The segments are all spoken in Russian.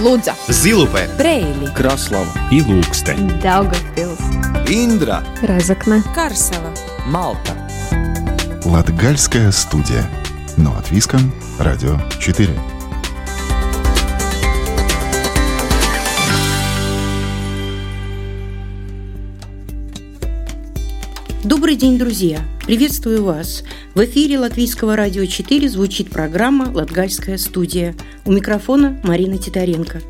Лудза, Зилупе, Брейли, Краслава и Лукстен. Даугавпилс, Индра, Разокна, Карсела. Малта. Латгальская студия. Но от Виском, Радио 4. Добрый день, друзья! Приветствую вас! В эфире Латвийского радио 4 звучит программа «Латгальская студия». У микрофона Марина Титаренко.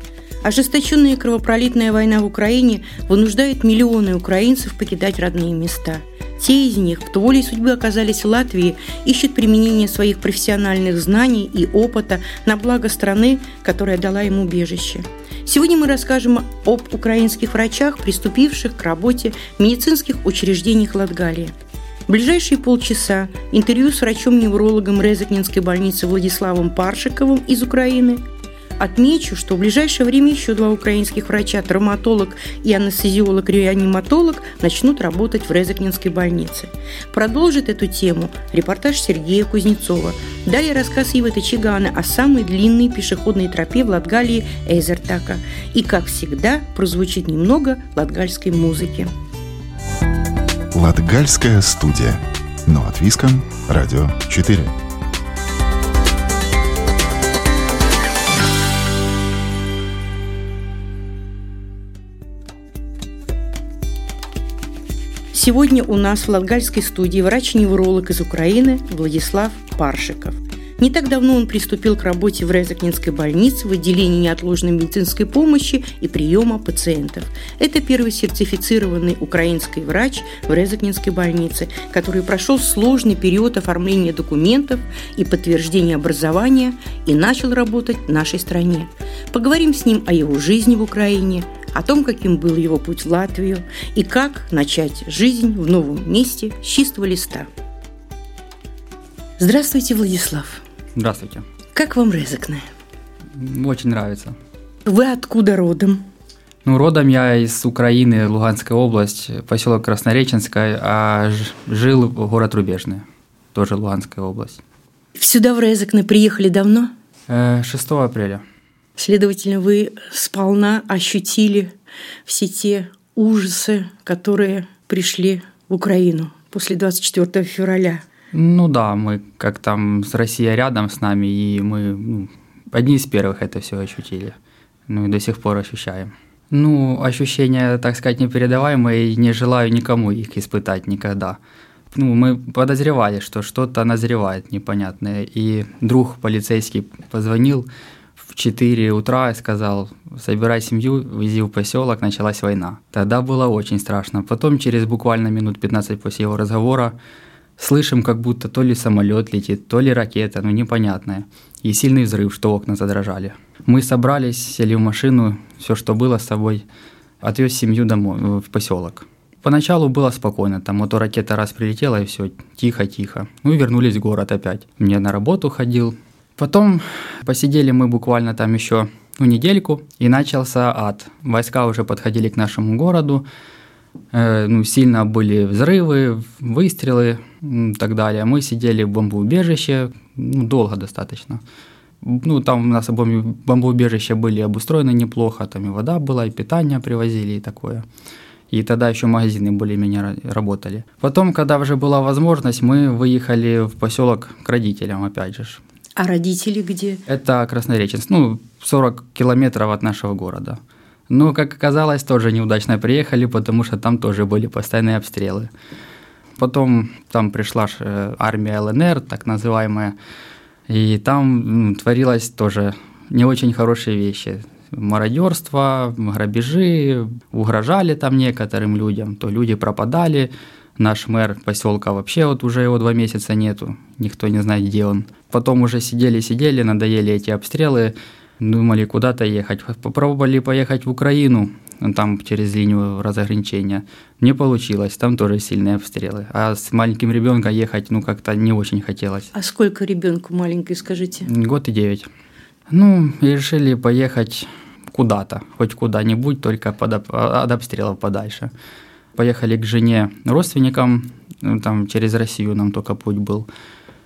Ожесточенная кровопролитная война в Украине вынуждает миллионы украинцев покидать родные места. Те из них, кто волей судьбы оказались в Латвии, ищут применение своих профессиональных знаний и опыта на благо страны, которая дала им убежище. Сегодня мы расскажем об украинских врачах, приступивших к работе в медицинских учреждениях Латгалии. В ближайшие полчаса интервью с врачом-неврологом Резакнинской больницы Владиславом Паршиковым из Украины – Отмечу, что в ближайшее время еще два украинских врача, травматолог и анестезиолог-реаниматолог, начнут работать в Резакнинской больнице. Продолжит эту тему репортаж Сергея Кузнецова. Далее рассказ Ивы Чигана о самой длинной пешеходной тропе в Латгалии Эзертака. И, как всегда, прозвучит немного латгальской музыки. Латгальская студия. Но от Виском, Радио 4. Сегодня у нас в Латгальской студии врач-невролог из Украины Владислав Паршиков. Не так давно он приступил к работе в Резакнинской больнице в отделении неотложной медицинской помощи и приема пациентов. Это первый сертифицированный украинский врач в Резакнинской больнице, который прошел сложный период оформления документов и подтверждения образования и начал работать в нашей стране. Поговорим с ним о его жизни в Украине – о том, каким был его путь в Латвию и как начать жизнь в новом месте с чистого листа. Здравствуйте, Владислав. Здравствуйте. Как вам Резекне? Очень нравится. Вы откуда родом? Ну, родом я из Украины, Луганская область, поселок Краснореченская, а жил в город Рубежный, тоже Луганская область. Сюда в Резекне приехали давно? 6 апреля. Следовательно, вы сполна ощутили все те ужасы, которые пришли в Украину после 24 февраля. Ну да, мы как там с Россией рядом с нами, и мы ну, одни из первых это все ощутили. Ну и до сих пор ощущаем. Ну, ощущения, так сказать, непередаваемые, и не желаю никому их испытать никогда. Ну, мы подозревали, что что-то назревает непонятное. И друг полицейский позвонил, в 4 утра и сказал, собирай семью, вези в поселок, началась война. Тогда было очень страшно. Потом, через буквально минут 15 после его разговора, слышим, как будто то ли самолет летит, то ли ракета, ну непонятное. И сильный взрыв, что окна задрожали. Мы собрались, сели в машину, все, что было с собой, отвез семью домой, в поселок. Поначалу было спокойно, там мотор ракета раз прилетела и все, тихо-тихо. Ну и вернулись в город опять. Мне на работу ходил, Потом посидели мы буквально там еще ну, недельку, и начался ад. Войска уже подходили к нашему городу, э, ну, сильно были взрывы, выстрелы и так далее. Мы сидели в бомбоубежище, ну, долго достаточно. Ну, там у нас бомбоубежища были обустроены неплохо, там и вода была, и питание привозили, и такое. И тогда еще магазины более-менее работали. Потом, когда уже была возможность, мы выехали в поселок к родителям, опять же. А родители где? Это Краснореченск, ну, 40 километров от нашего города. Но, как оказалось, тоже неудачно приехали, потому что там тоже были постоянные обстрелы. Потом там пришла э, армия ЛНР, так называемая, и там ну, творилось тоже не очень хорошие вещи. Мародерство, грабежи, угрожали там некоторым людям, то люди пропадали, Наш мэр поселка вообще вот уже его два месяца нету, никто не знает, где он. Потом уже сидели-сидели, надоели эти обстрелы, думали куда-то ехать. Попробовали поехать в Украину, там через линию разограничения. Не получилось, там тоже сильные обстрелы. А с маленьким ребенком ехать, ну, как-то не очень хотелось. А сколько ребенку маленькой, скажите? Год и девять. Ну, и решили поехать куда-то, хоть куда-нибудь, только под, от обстрелов подальше поехали к жене родственникам, ну, там через Россию нам только путь был.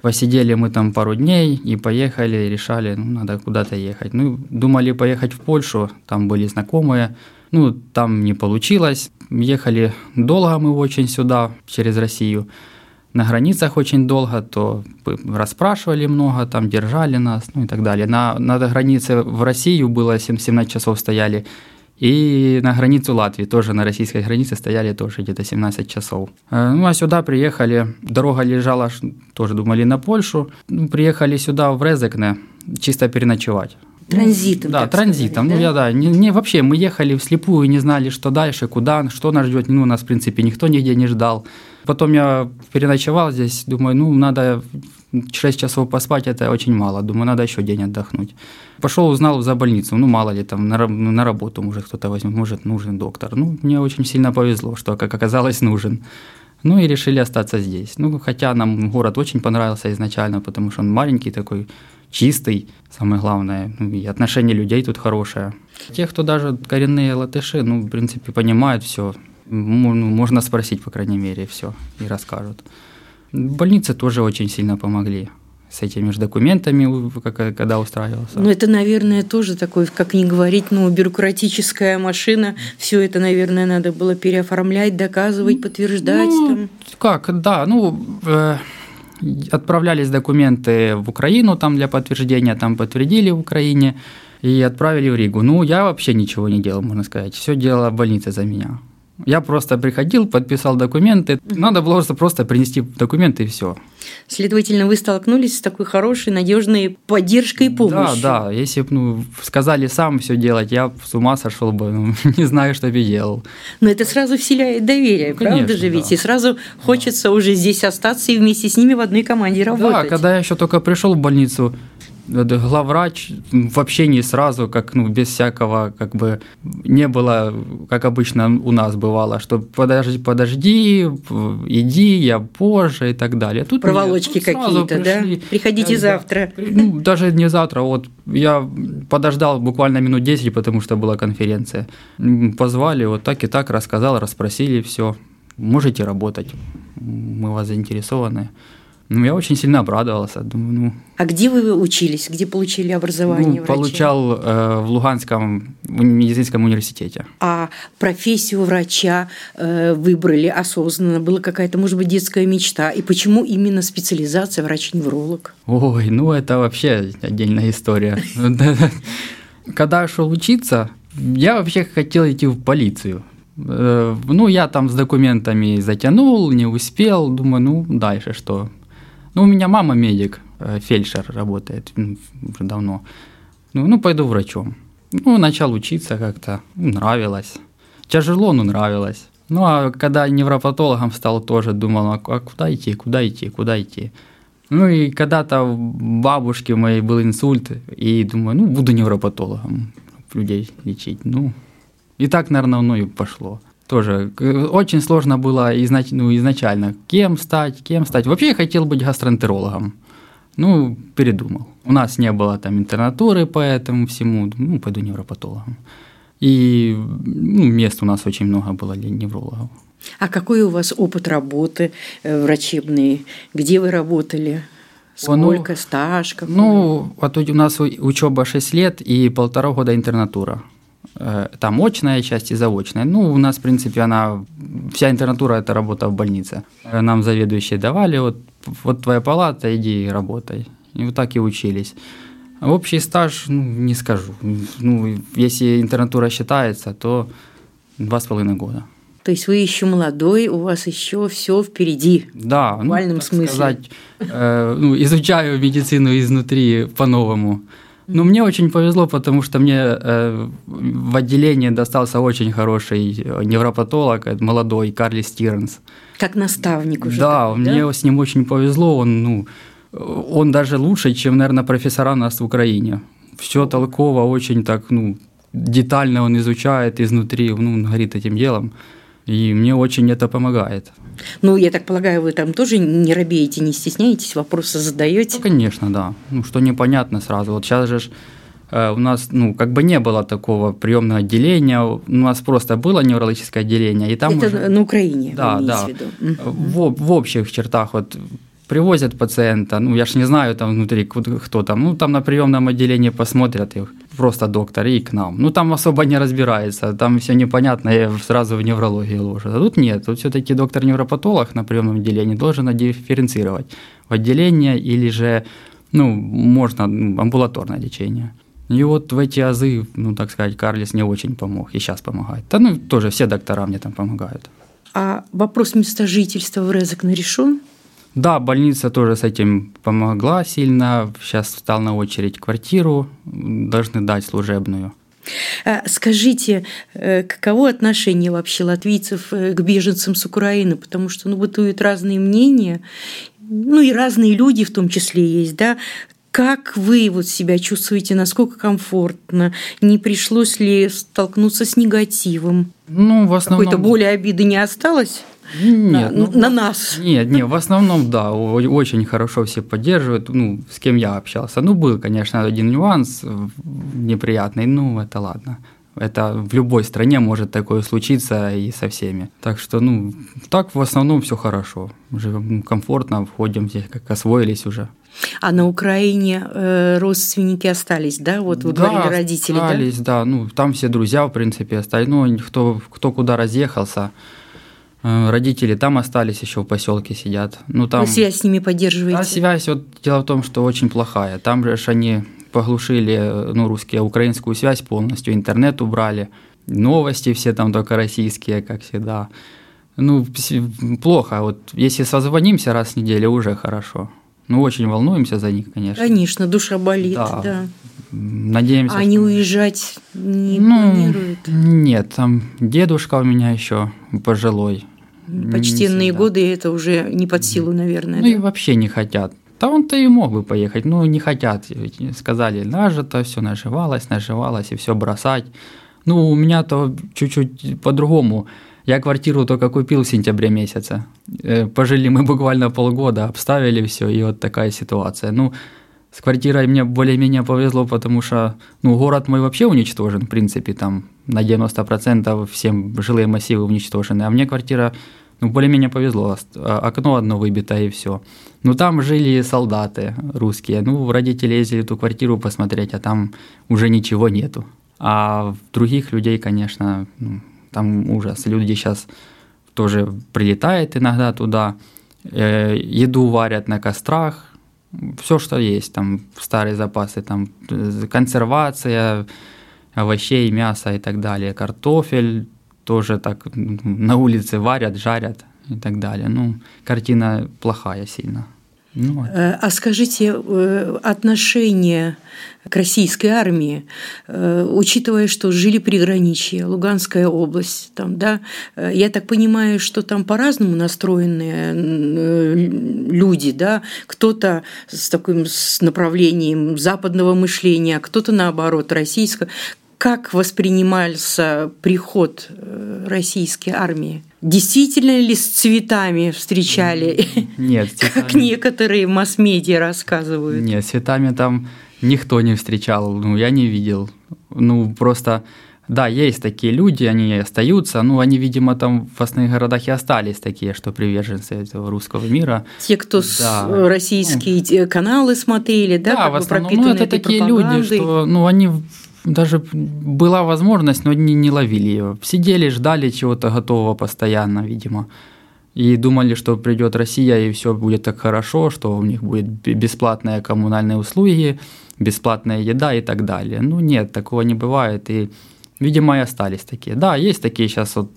Посидели мы там пару дней и поехали, решали, ну, надо куда-то ехать. Ну, думали поехать в Польшу, там были знакомые. Ну, там не получилось. Ехали долго мы очень сюда, через Россию. На границах очень долго, то расспрашивали много, там держали нас, ну и так далее. На, на границе в Россию было 17 часов стояли, и на границу Латвии, тоже на российской границе стояли тоже где-то 17 часов. Э, ну а сюда приехали, дорога лежала, тоже думали на Польшу. Ну, приехали сюда в Резекне чисто переночевать. Транзитом. Да, транзитом. Сказать, ну, да? я да. Не, не, вообще, мы ехали вслепую, не знали, что дальше, куда, что нас ждет. Ну, нас, в принципе, никто нигде не ждал. Потом я переночевал здесь, думаю, ну, надо 6 часов поспать, это очень мало. Думаю, надо еще день отдохнуть. Пошел, узнал за больницу, ну, мало ли, там, на, на работу, может, кто-то возьмет, может, нужен доктор. Ну, мне очень сильно повезло, что, как оказалось, нужен. Ну, и решили остаться здесь. Ну, хотя нам город очень понравился изначально, потому что он маленький такой, чистый, самое главное, ну, и отношение людей тут хорошее. Те, кто даже коренные латыши, ну, в принципе, понимают все, можно спросить, по крайней мере, все, и расскажут. Больницы тоже очень сильно помогли с этими же документами, когда устраивался. Ну, это, наверное, тоже такой, как не говорить, ну, бюрократическая машина. Все это, наверное, надо было переоформлять, доказывать, подтверждать. Ну, там. как, да, ну, э, отправлялись документы в Украину там для подтверждения, там подтвердили в Украине и отправили в Ригу. Ну, я вообще ничего не делал, можно сказать. Все делала больница за меня. Я просто приходил, подписал документы. Надо было просто принести документы и все. Следовательно, вы столкнулись с такой хорошей, надежной поддержкой и помощью. Да, да. Если бы ну, сказали сам все делать, я с ума сошел бы, ну, не знаю, что бы делал. Но это сразу вселяет доверие, ну, правда конечно, же ведь? Да. И сразу хочется уже здесь остаться и вместе с ними в одной команде работать. Да, когда я еще только пришел в больницу, главврач вообще не сразу, как ну, без всякого, как бы не было, как обычно у нас бывало, что подожди, подожди, иди, я позже и так далее. Тут Проволочки какие-то, да? Приходите я, завтра. Ну, даже не завтра, вот я подождал буквально минут 10, потому что была конференция. Позвали, вот так и так рассказал, расспросили все. Можете работать, мы вас заинтересованы. Ну, я очень сильно обрадовался. Думаю, ну... А где вы учились? Где получили образование? Ну, получал э, в Луганском медицинском университете. А профессию врача э, выбрали осознанно? Была какая-то, может быть, детская мечта? И почему именно специализация врач-невролог? Ой, ну это вообще отдельная история. Когда шел учиться, я вообще хотел идти в полицию. Э, ну, я там с документами затянул, не успел. Думаю, ну, дальше что? Ну, у меня мама медик, э, фельдшер работает уже давно. Ну, ну, пойду врачом. Ну, начал учиться как-то, нравилось. Тяжело, но нравилось. Ну, а когда невропатологом стал, тоже думал, а, а куда идти, куда идти, куда идти. Ну, и когда-то у бабушки моей был инсульт, и думаю, ну, буду невропатологом людей лечить. Ну, и так, наверное, оно и пошло тоже очень сложно было изнач, ну, изначально, кем стать, кем стать. Вообще я хотел быть гастроэнтерологом. Ну, передумал. У нас не было там интернатуры по этому всему. Ну, пойду невропатологом. И ну, мест у нас очень много было для неврологов. А какой у вас опыт работы э, врачебный? Где вы работали? Сколько ну, стаж? Какой? Ну, вот у нас учеба 6 лет и полтора года интернатура. Э, там очная часть и заочная. Ну, у нас, в принципе, она, вся интернатура – это работа в больнице. Э, нам заведующие давали, вот, вот твоя палата, иди и работай. И вот так и учились. Общий стаж, ну, не скажу. Ну, если интернатура считается, то два с половиной года. То есть вы еще молодой, у вас еще все впереди. Да, в буквальном ну, смысле. Сказать, э, ну, изучаю медицину изнутри по-новому. Ну, мне очень повезло, потому что мне э, в отделении достался очень хороший э, невропатолог, молодой Карли Стирнс. Как наставник уже. Да, такой, мне да? с ним очень повезло. Он, ну, он даже лучше, чем, наверное, профессора у нас в Украине. Все толково, очень так, ну, детально он изучает изнутри, ну, он горит этим делом. И мне очень это помогает. Ну, я так полагаю, вы там тоже не робеете, не стесняетесь, вопросы задаете? Ну, конечно, да. Ну, что непонятно сразу. Вот сейчас же э, у нас, ну, как бы не было такого приемного отделения, у нас просто было неврологическое отделение, и там Это уже... на Украине, да, да, в, в, в общих чертах вот привозят пациента, ну, я ж не знаю там внутри, кто там, ну, там на приемном отделении посмотрят их, просто доктор, и к нам. Ну, там особо не разбирается, там все непонятно, и сразу в неврологию ложат. А тут нет, тут все-таки доктор-невропатолог на приемном отделении должен дифференцировать в отделение или же, ну, можно амбулаторное лечение. И вот в эти азы, ну, так сказать, Карлис не очень помог, и сейчас помогает. Да, ну, тоже все доктора мне там помогают. А вопрос места жительства в Резекне решен? Да, больница тоже с этим помогла сильно. Сейчас встал на очередь квартиру, должны дать служебную. А скажите, э, каково отношение вообще латвийцев э, к беженцам с Украины? Потому что ну, бытуют разные мнения, ну и разные люди в том числе есть, да, как вы вот себя чувствуете, насколько комфортно? Не пришлось ли столкнуться с негативом? Ну, в основном... Какой-то боли, обиды не осталось? Нет, на, ну, на нас. Нет, нет, в основном, да, очень хорошо все поддерживают, ну, с кем я общался. Ну, был, конечно, один нюанс неприятный, ну, это ладно. Это в любой стране может такое случиться и со всеми. Так что, ну, так в основном все хорошо. Живем комфортно, входим здесь, как освоились уже. А на Украине э, родственники остались, да? Вот вы да, говорили родители, остались, да? да. Ну, там все друзья, в принципе, остались. Ну, кто, кто куда разъехался, э, родители там остались еще в поселке сидят. Ну, там... Вы связь с ними поддерживаете? А связь, вот дело в том, что очень плохая. Там же они поглушили, ну, русские, украинскую связь полностью, интернет убрали, новости все там только российские, как всегда. Ну, плохо. Вот если созвонимся раз в неделю, уже хорошо. Ну, очень волнуемся за них, конечно. Конечно, душа болит, да. да. Надеемся. А они уезжать не ну, планируют? Нет, там дедушка у меня еще пожилой. Почтенные годы это уже не под силу, наверное. Ну да? и вообще не хотят. Да он-то и мог бы поехать, но не хотят. Сказали, нажито, все наживалось, наживалось, и все бросать. Ну, у меня-то чуть-чуть по-другому. Я квартиру только купил в сентябре месяце. Э, пожили мы буквально полгода, обставили все, и вот такая ситуация. Ну, с квартирой мне более-менее повезло, потому что ну, город мой вообще уничтожен, в принципе, там на 90% всем жилые массивы уничтожены. А мне квартира, ну, более-менее повезло. А, окно одно выбито и все. Ну, там жили солдаты русские. Ну, родители ездили ту квартиру посмотреть, а там уже ничего нету. А других людей, конечно, ну, там ужас. Люди сейчас тоже прилетают иногда туда, э, еду варят на кострах, все, что есть, там старые запасы, там консервация овощей, мяса и так далее, картофель тоже так на улице варят, жарят и так далее. Ну, картина плохая сильно. Ну, э, а скажите, э, отношение к российской армии, э, учитывая, что жили приграничье, Луганская область, там, да, я так понимаю, что там по-разному настроенные люди, да, кто-то с таким с направлением западного мышления, а кто-то наоборот российского. Как воспринимался приход российской армии? Действительно ли с цветами встречали? Нет, как некоторые масс-медиа рассказывают. Нет, с цветами там никто не встречал, ну, я не видел. Ну, просто, да, есть такие люди, они остаются, ну, они, видимо, там в основных городах и остались такие, что приверженцы этого русского мира. Те, кто да. российские ну, каналы смотрели, да, да в основном, ну, это такие люди, что, ну, они даже была возможность, но не, не ловили ее. Сидели, ждали чего-то готового постоянно, видимо. И думали, что придет Россия и все будет так хорошо, что у них будет бесплатные коммунальные услуги, бесплатная еда и так далее. Ну нет, такого не бывает. И, видимо, и остались такие. Да, есть такие сейчас вот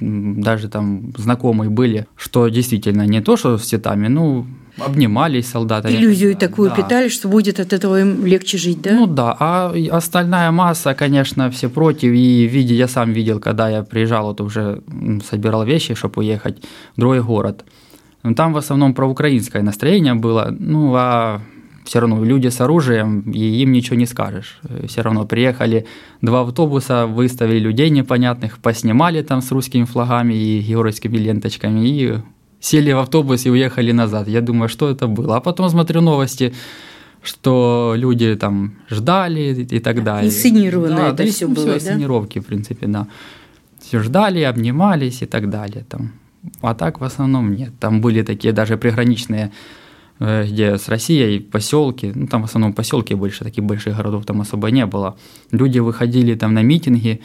даже там знакомые были, что действительно не то, что с цветами, ну, обнимались солдаты. Иллюзию такую да. питали, что будет от этого им легче жить, да? Ну да, а остальная масса, конечно, все против. И видя, я сам видел, когда я приезжал, вот уже собирал вещи, чтобы уехать в другой город. Там в основном проукраинское настроение было, ну а все равно люди с оружием, и им ничего не скажешь. Все равно приехали два автобуса, выставили людей непонятных, поснимали там с русскими флагами и георгиевскими ленточками, и сели в автобус и уехали назад. Я думаю, что это было. А потом смотрю новости, что люди там ждали и так далее. Инсценированно да, это да, все было, все инсценировки, в принципе, да. Все ждали, обнимались и так далее. Там. А так в основном нет. Там были такие даже приграничные э, где с Россией поселки, ну там в основном поселки больше, таких больших городов там особо не было. Люди выходили там на митинги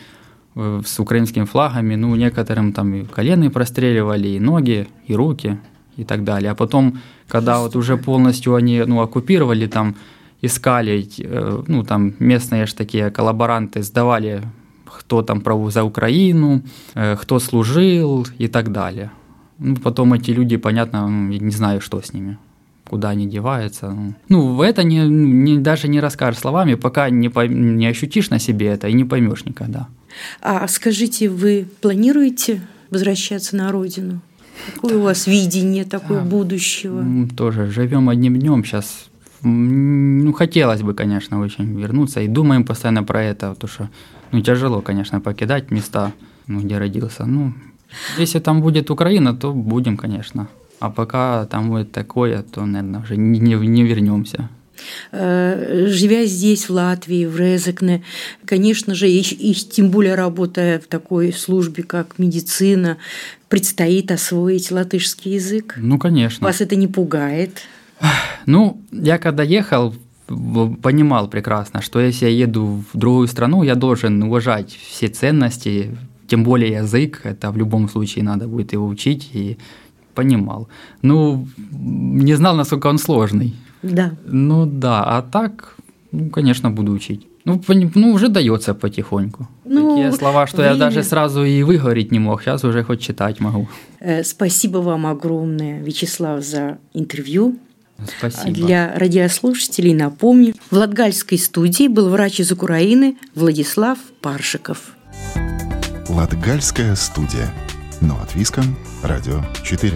с украинскими флагами, ну некоторым там и колены простреливали, и ноги, и руки, и так далее. А потом, когда вот уже полностью они ну, оккупировали, там искали, э, ну там местные же такие коллаборанты сдавали, кто там за Украину, кто служил и так далее. Ну, потом эти люди, понятно, не знаю, что с ними куда они деваются. Ну, это не, не, даже не расскажешь словами, пока не, по, не ощутишь на себе это и не поймешь никогда. А скажите, вы планируете возвращаться на родину? Какое у вас видение такое а, будущего? Тоже живем одним днем сейчас. Ну, хотелось бы, конечно, очень вернуться. И думаем постоянно про это, потому что ну, тяжело, конечно, покидать места, ну, где родился. Ну, если там будет Украина, то будем, конечно. А пока там будет такое, то, наверное, уже не, не, не вернемся. Э, живя здесь, в Латвии, в Резекне, конечно же, и, и тем более работая в такой службе, как медицина, предстоит освоить латышский язык. Ну, конечно. Вас это не пугает? Ну, я когда ехал, понимал прекрасно, что если я еду в другую страну, я должен уважать все ценности, тем более язык, это в любом случае надо будет его учить, и понимал. Ну, не знал, насколько он сложный. Да. Ну да, а так, ну, конечно, буду учить. Ну, ну, уже дается потихоньку. Ну, Такие слова, что время... я даже сразу и выговорить не мог. Сейчас уже хоть читать могу. Э, спасибо вам огромное, Вячеслав, за интервью. Спасибо. Для радиослушателей напомню, в Латгальской студии был врач из Украины Владислав Паршиков. Латгальская студия. Но от Виска, Радио 4.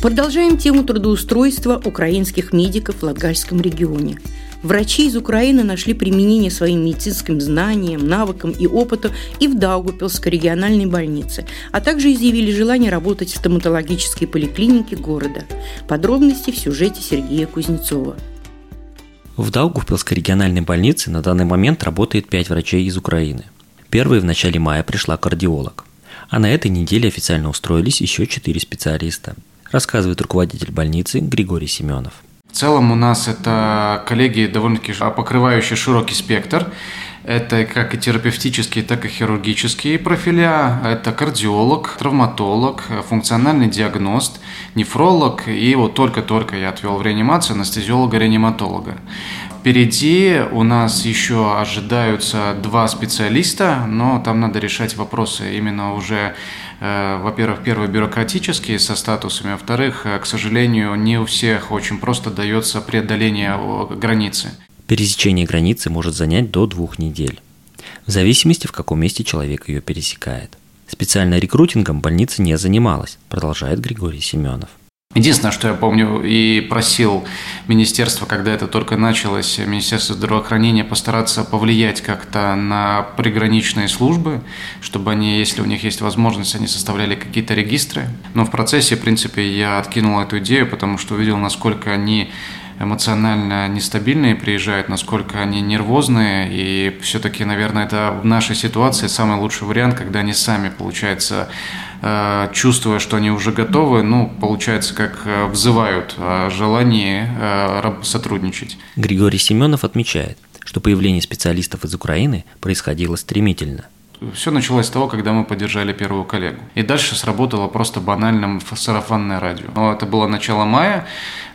Продолжаем тему трудоустройства украинских медиков в Латгальском регионе – Врачи из Украины нашли применение своим медицинским знаниям, навыкам и опыту и в Даугупилской региональной больнице, а также изъявили желание работать в стоматологической поликлинике города. Подробности в сюжете Сергея Кузнецова. В Даугавпилской региональной больнице на данный момент работает пять врачей из Украины. Первой в начале мая пришла кардиолог. А на этой неделе официально устроились еще четыре специалиста, рассказывает руководитель больницы Григорий Семенов. В целом у нас это коллеги довольно-таки покрывающие широкий спектр. Это как и терапевтические, так и хирургические профиля. Это кардиолог, травматолог, функциональный диагност, нефролог и вот только-только я отвел в реанимацию анестезиолога-реаниматолога. Впереди у нас еще ожидаются два специалиста, но там надо решать вопросы именно уже во-первых, первое, бюрократические со статусами, во-вторых, э, к сожалению, не у всех очень просто дается преодоление границы. Пересечение границы может занять до двух недель, в зависимости, в каком месте человек ее пересекает. Специально рекрутингом больница не занималась, продолжает Григорий Семенов. Единственное, что я помню и просил министерство, когда это только началось, Министерство здравоохранения постараться повлиять как-то на приграничные службы, чтобы они, если у них есть возможность, они составляли какие-то регистры. Но в процессе, в принципе, я откинул эту идею, потому что увидел, насколько они эмоционально нестабильные приезжают, насколько они нервозные, и все-таки, наверное, это в нашей ситуации самый лучший вариант, когда они сами, получается, чувствуя, что они уже готовы, ну, получается, как э, взывают о желании э, сотрудничать. Григорий Семенов отмечает, что появление специалистов из Украины происходило стремительно – все началось с того, когда мы поддержали первую коллегу. И дальше сработало просто банальным сарафанное радио. Но это было начало мая,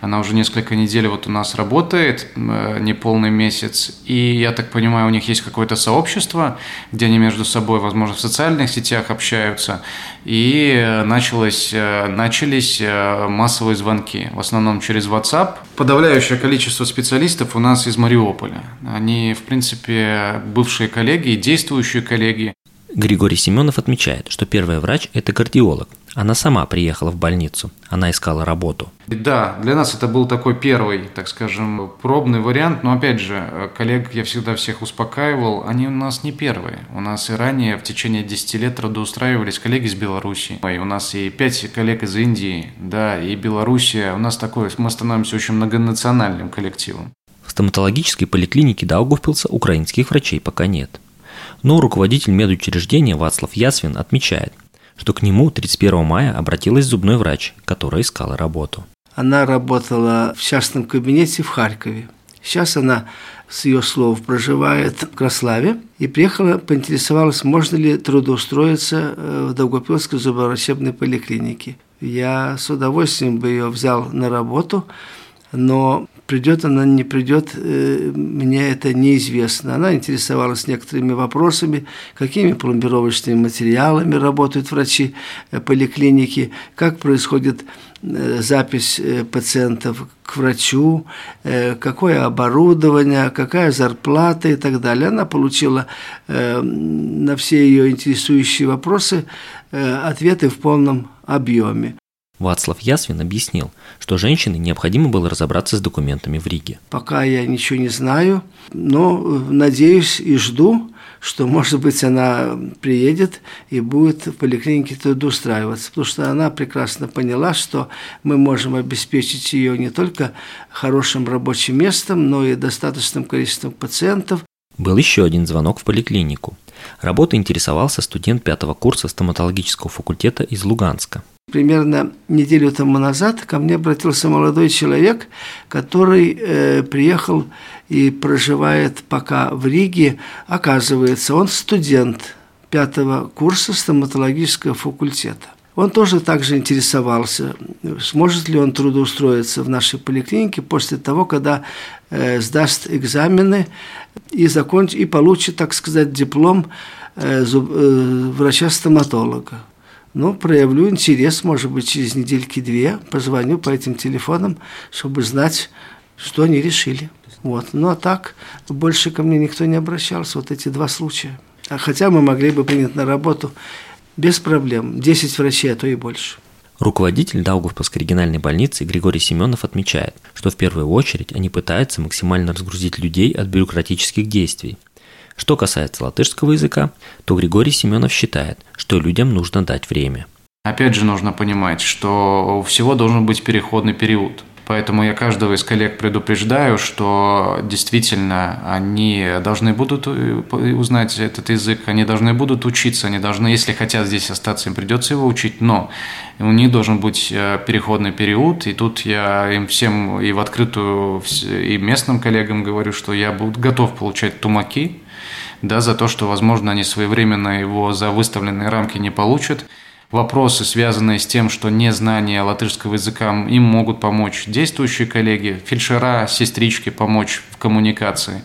она уже несколько недель вот у нас работает, э, не полный месяц. И я так понимаю, у них есть какое-то сообщество, где они между собой, возможно, в социальных сетях общаются. И началось, э, начались э, массовые звонки, в основном через WhatsApp. Подавляющее количество специалистов у нас из Мариуполя. Они, в принципе, бывшие коллеги, действующие коллеги. Григорий Семенов отмечает, что первый врач – это кардиолог. Она сама приехала в больницу, она искала работу. Да, для нас это был такой первый, так скажем, пробный вариант, но опять же, коллег я всегда всех успокаивал, они у нас не первые. У нас и ранее в течение 10 лет трудоустраивались коллеги из Беларуси, и у нас и 5 коллег из Индии, да, и Белоруссия. У нас такой, мы становимся очень многонациональным коллективом. В стоматологической поликлинике Даугавпилса украинских врачей пока нет. Но руководитель медучреждения Вацлав Ясвин отмечает, что к нему 31 мая обратилась зубной врач, которая искала работу. Она работала в частном кабинете в Харькове. Сейчас она, с ее слов, проживает в Краславе и приехала, поинтересовалась, можно ли трудоустроиться э, в Долгопилской зубоврачебной поликлинике. Я с удовольствием бы ее взял на работу, но придет она, не придет, э, мне это неизвестно. Она интересовалась некоторыми вопросами, какими пломбировочными материалами работают врачи э, поликлиники, как происходит Э, запись э, пациентов к врачу, э, какое оборудование, какая зарплата и так далее. Она получила на все ее интересующие вопросы ответы в полном объеме. Вацлав Ясвин объяснил, что женщине необходимо было разобраться с документами в Риге. Пока я ничего не знаю, но надеюсь и жду, что, может быть, она приедет и будет в поликлинике трудоустраиваться, потому что она прекрасно поняла, что мы можем обеспечить ее не только хорошим рабочим местом, но и достаточным количеством пациентов. Был еще один звонок в поликлинику. Работой интересовался студент пятого курса стоматологического факультета из Луганска. Примерно неделю тому назад ко мне обратился молодой человек, который э, приехал и проживает пока в Риге. Оказывается, он студент пятого курса стоматологического факультета. Он тоже также интересовался, сможет ли он трудоустроиться в нашей поликлинике после того, когда э, сдаст экзамены и, закончит, и получит, так сказать, диплом э, зуб, э, врача-стоматолога. Ну, проявлю интерес, может быть, через недельки-две, позвоню по этим телефонам, чтобы знать, что они решили. Вот. Ну, а так, больше ко мне никто не обращался, вот эти два случая. А хотя мы могли бы принять на работу без проблем, 10 врачей, а то и больше. Руководитель Даугавпилской региональной больницы Григорий Семенов отмечает, что в первую очередь они пытаются максимально разгрузить людей от бюрократических действий – что касается латышского языка, то Григорий Семенов считает, что людям нужно дать время. Опять же нужно понимать, что у всего должен быть переходный период. Поэтому я каждого из коллег предупреждаю, что действительно они должны будут э, узнать этот язык, они должны будут учиться, они должны, если хотят здесь остаться, им придется его учить, но у них должен быть э, переходный период, и тут я им всем и в открытую, и местным коллегам говорю, что я буду готов получать тумаки, да, за то, что, возможно, они своевременно его за выставленные рамки не получат. Вопросы, связанные с тем, что незнание латышского языка, им могут помочь действующие коллеги, фельдшера, сестрички помочь в коммуникации.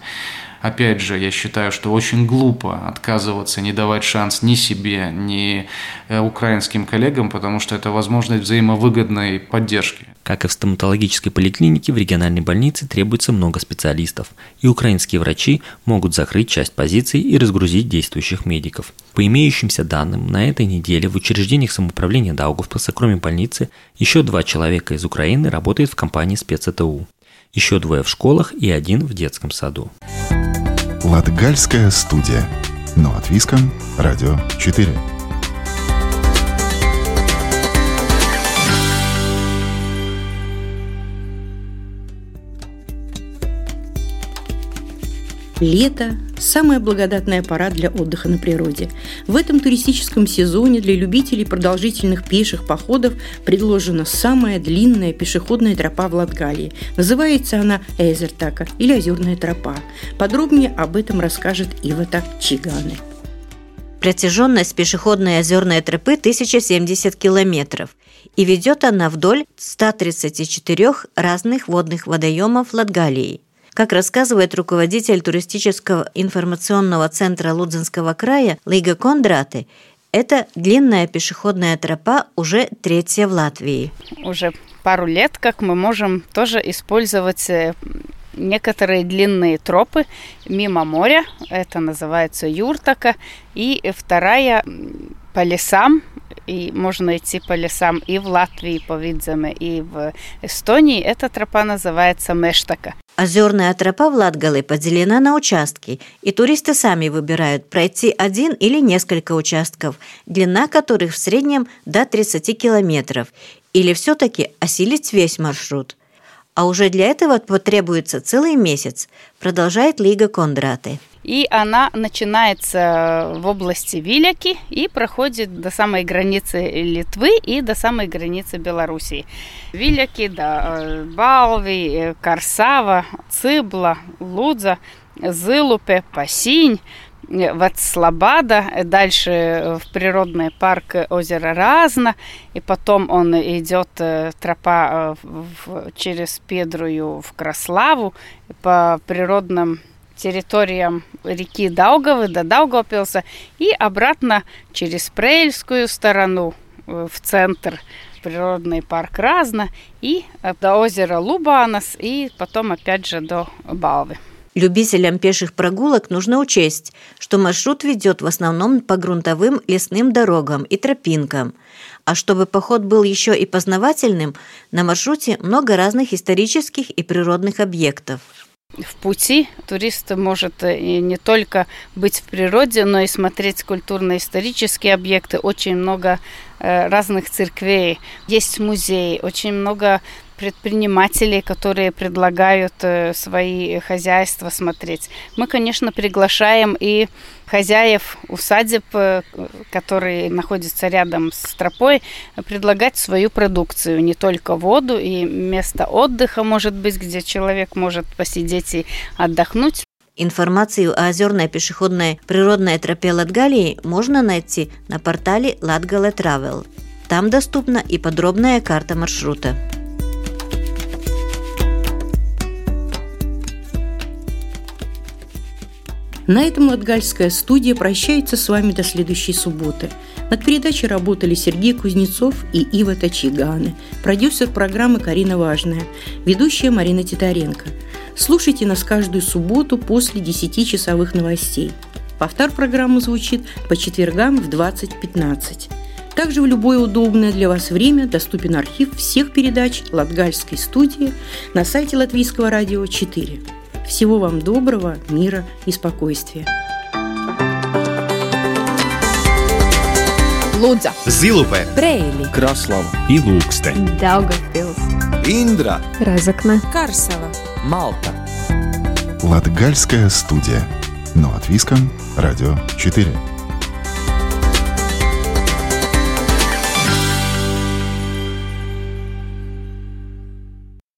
Опять же, я считаю, что очень глупо отказываться, не давать шанс ни себе, ни э, украинским коллегам, потому что это возможность взаимовыгодной поддержки. Как и в стоматологической поликлинике, в региональной больнице требуется много специалистов, и украинские врачи могут закрыть часть позиций и разгрузить действующих медиков. По имеющимся данным, на этой неделе в учреждениях самоуправления Даугавпилса, кроме больницы, еще два человека из Украины работают в компании спецэту. Еще двое в школах и один в детском саду. Латгальская студия. Но от Виском. Радио 4. Лето – самая благодатная пора для отдыха на природе. В этом туристическом сезоне для любителей продолжительных пеших походов предложена самая длинная пешеходная тропа в Латгалии. Называется она Эзертака или Озерная тропа. Подробнее об этом расскажет Ивата Чиганы. Протяженность пешеходной озерной тропы 1070 километров, и ведет она вдоль 134 разных водных водоемов Латгалии – как рассказывает руководитель туристического информационного центра Лудзинского края Лига Кондраты, это длинная пешеходная тропа уже третья в Латвии. Уже пару лет, как мы можем тоже использовать э, некоторые длинные тропы мимо моря. Это называется юртака. И вторая по лесам и можно идти по лесам и в Латвии, по Видземе, и в Эстонии. Эта тропа называется Мештака. Озерная тропа в Латгале поделена на участки, и туристы сами выбирают пройти один или несколько участков, длина которых в среднем до 30 километров, или все-таки осилить весь маршрут. А уже для этого потребуется целый месяц, продолжает Лига Кондраты. И она начинается в области Виляки и проходит до самой границы Литвы и до самой границы Белоруссии. Виляки, да, э, Балви, Карсава, Цибла, Лудза, Зылупе, Пасинь, Вацлабада, дальше в природный парк озера Разно, и потом он идет э, тропа э, в, через Педрую в Краславу по природным территориям реки Даугавы до Даугавпилса и обратно через Прейльскую сторону э, в центр природный парк Разно и до озера Лубанас и потом опять же до Балвы. Любителям пеших прогулок нужно учесть, что маршрут ведет в основном по грунтовым лесным дорогам и тропинкам. А чтобы поход был еще и познавательным, на маршруте много разных исторических и природных объектов. В пути турист может э, не только быть в природе, но и смотреть культурно-исторические объекты. Очень много э, разных церквей, есть музей, очень много предпринимателей, которые предлагают э, свои хозяйства смотреть. Мы, конечно, приглашаем и хозяев усадеб, э, которые находятся рядом с тропой, предлагать свою продукцию, не только воду и место отдыха, может быть, где человек может посидеть и отдохнуть. Информацию о озерной пешеходной природной тропе Латгалии можно найти на портале Latgale Travel. Там доступна и подробная карта маршрута. На этом Латгальская студия прощается с вами до следующей субботы. Над передачей работали Сергей Кузнецов и Ива Тачиганы, продюсер программы Карина Важная, ведущая Марина Титаренко. Слушайте нас каждую субботу после 10-часовых новостей. Повтор программы звучит по четвергам в 20.15. Также в любое удобное для вас время доступен архив всех передач Латгальской студии на сайте Латвийского радио 4. Всего вам доброго, мира и спокойствия. Лудза, Зилупе, Брейли, Краслава. И Лукстен, Daugavpils, Индра, Разокна, Карсела, Малта. Латгальская студия. Но от Виска, Радио 4.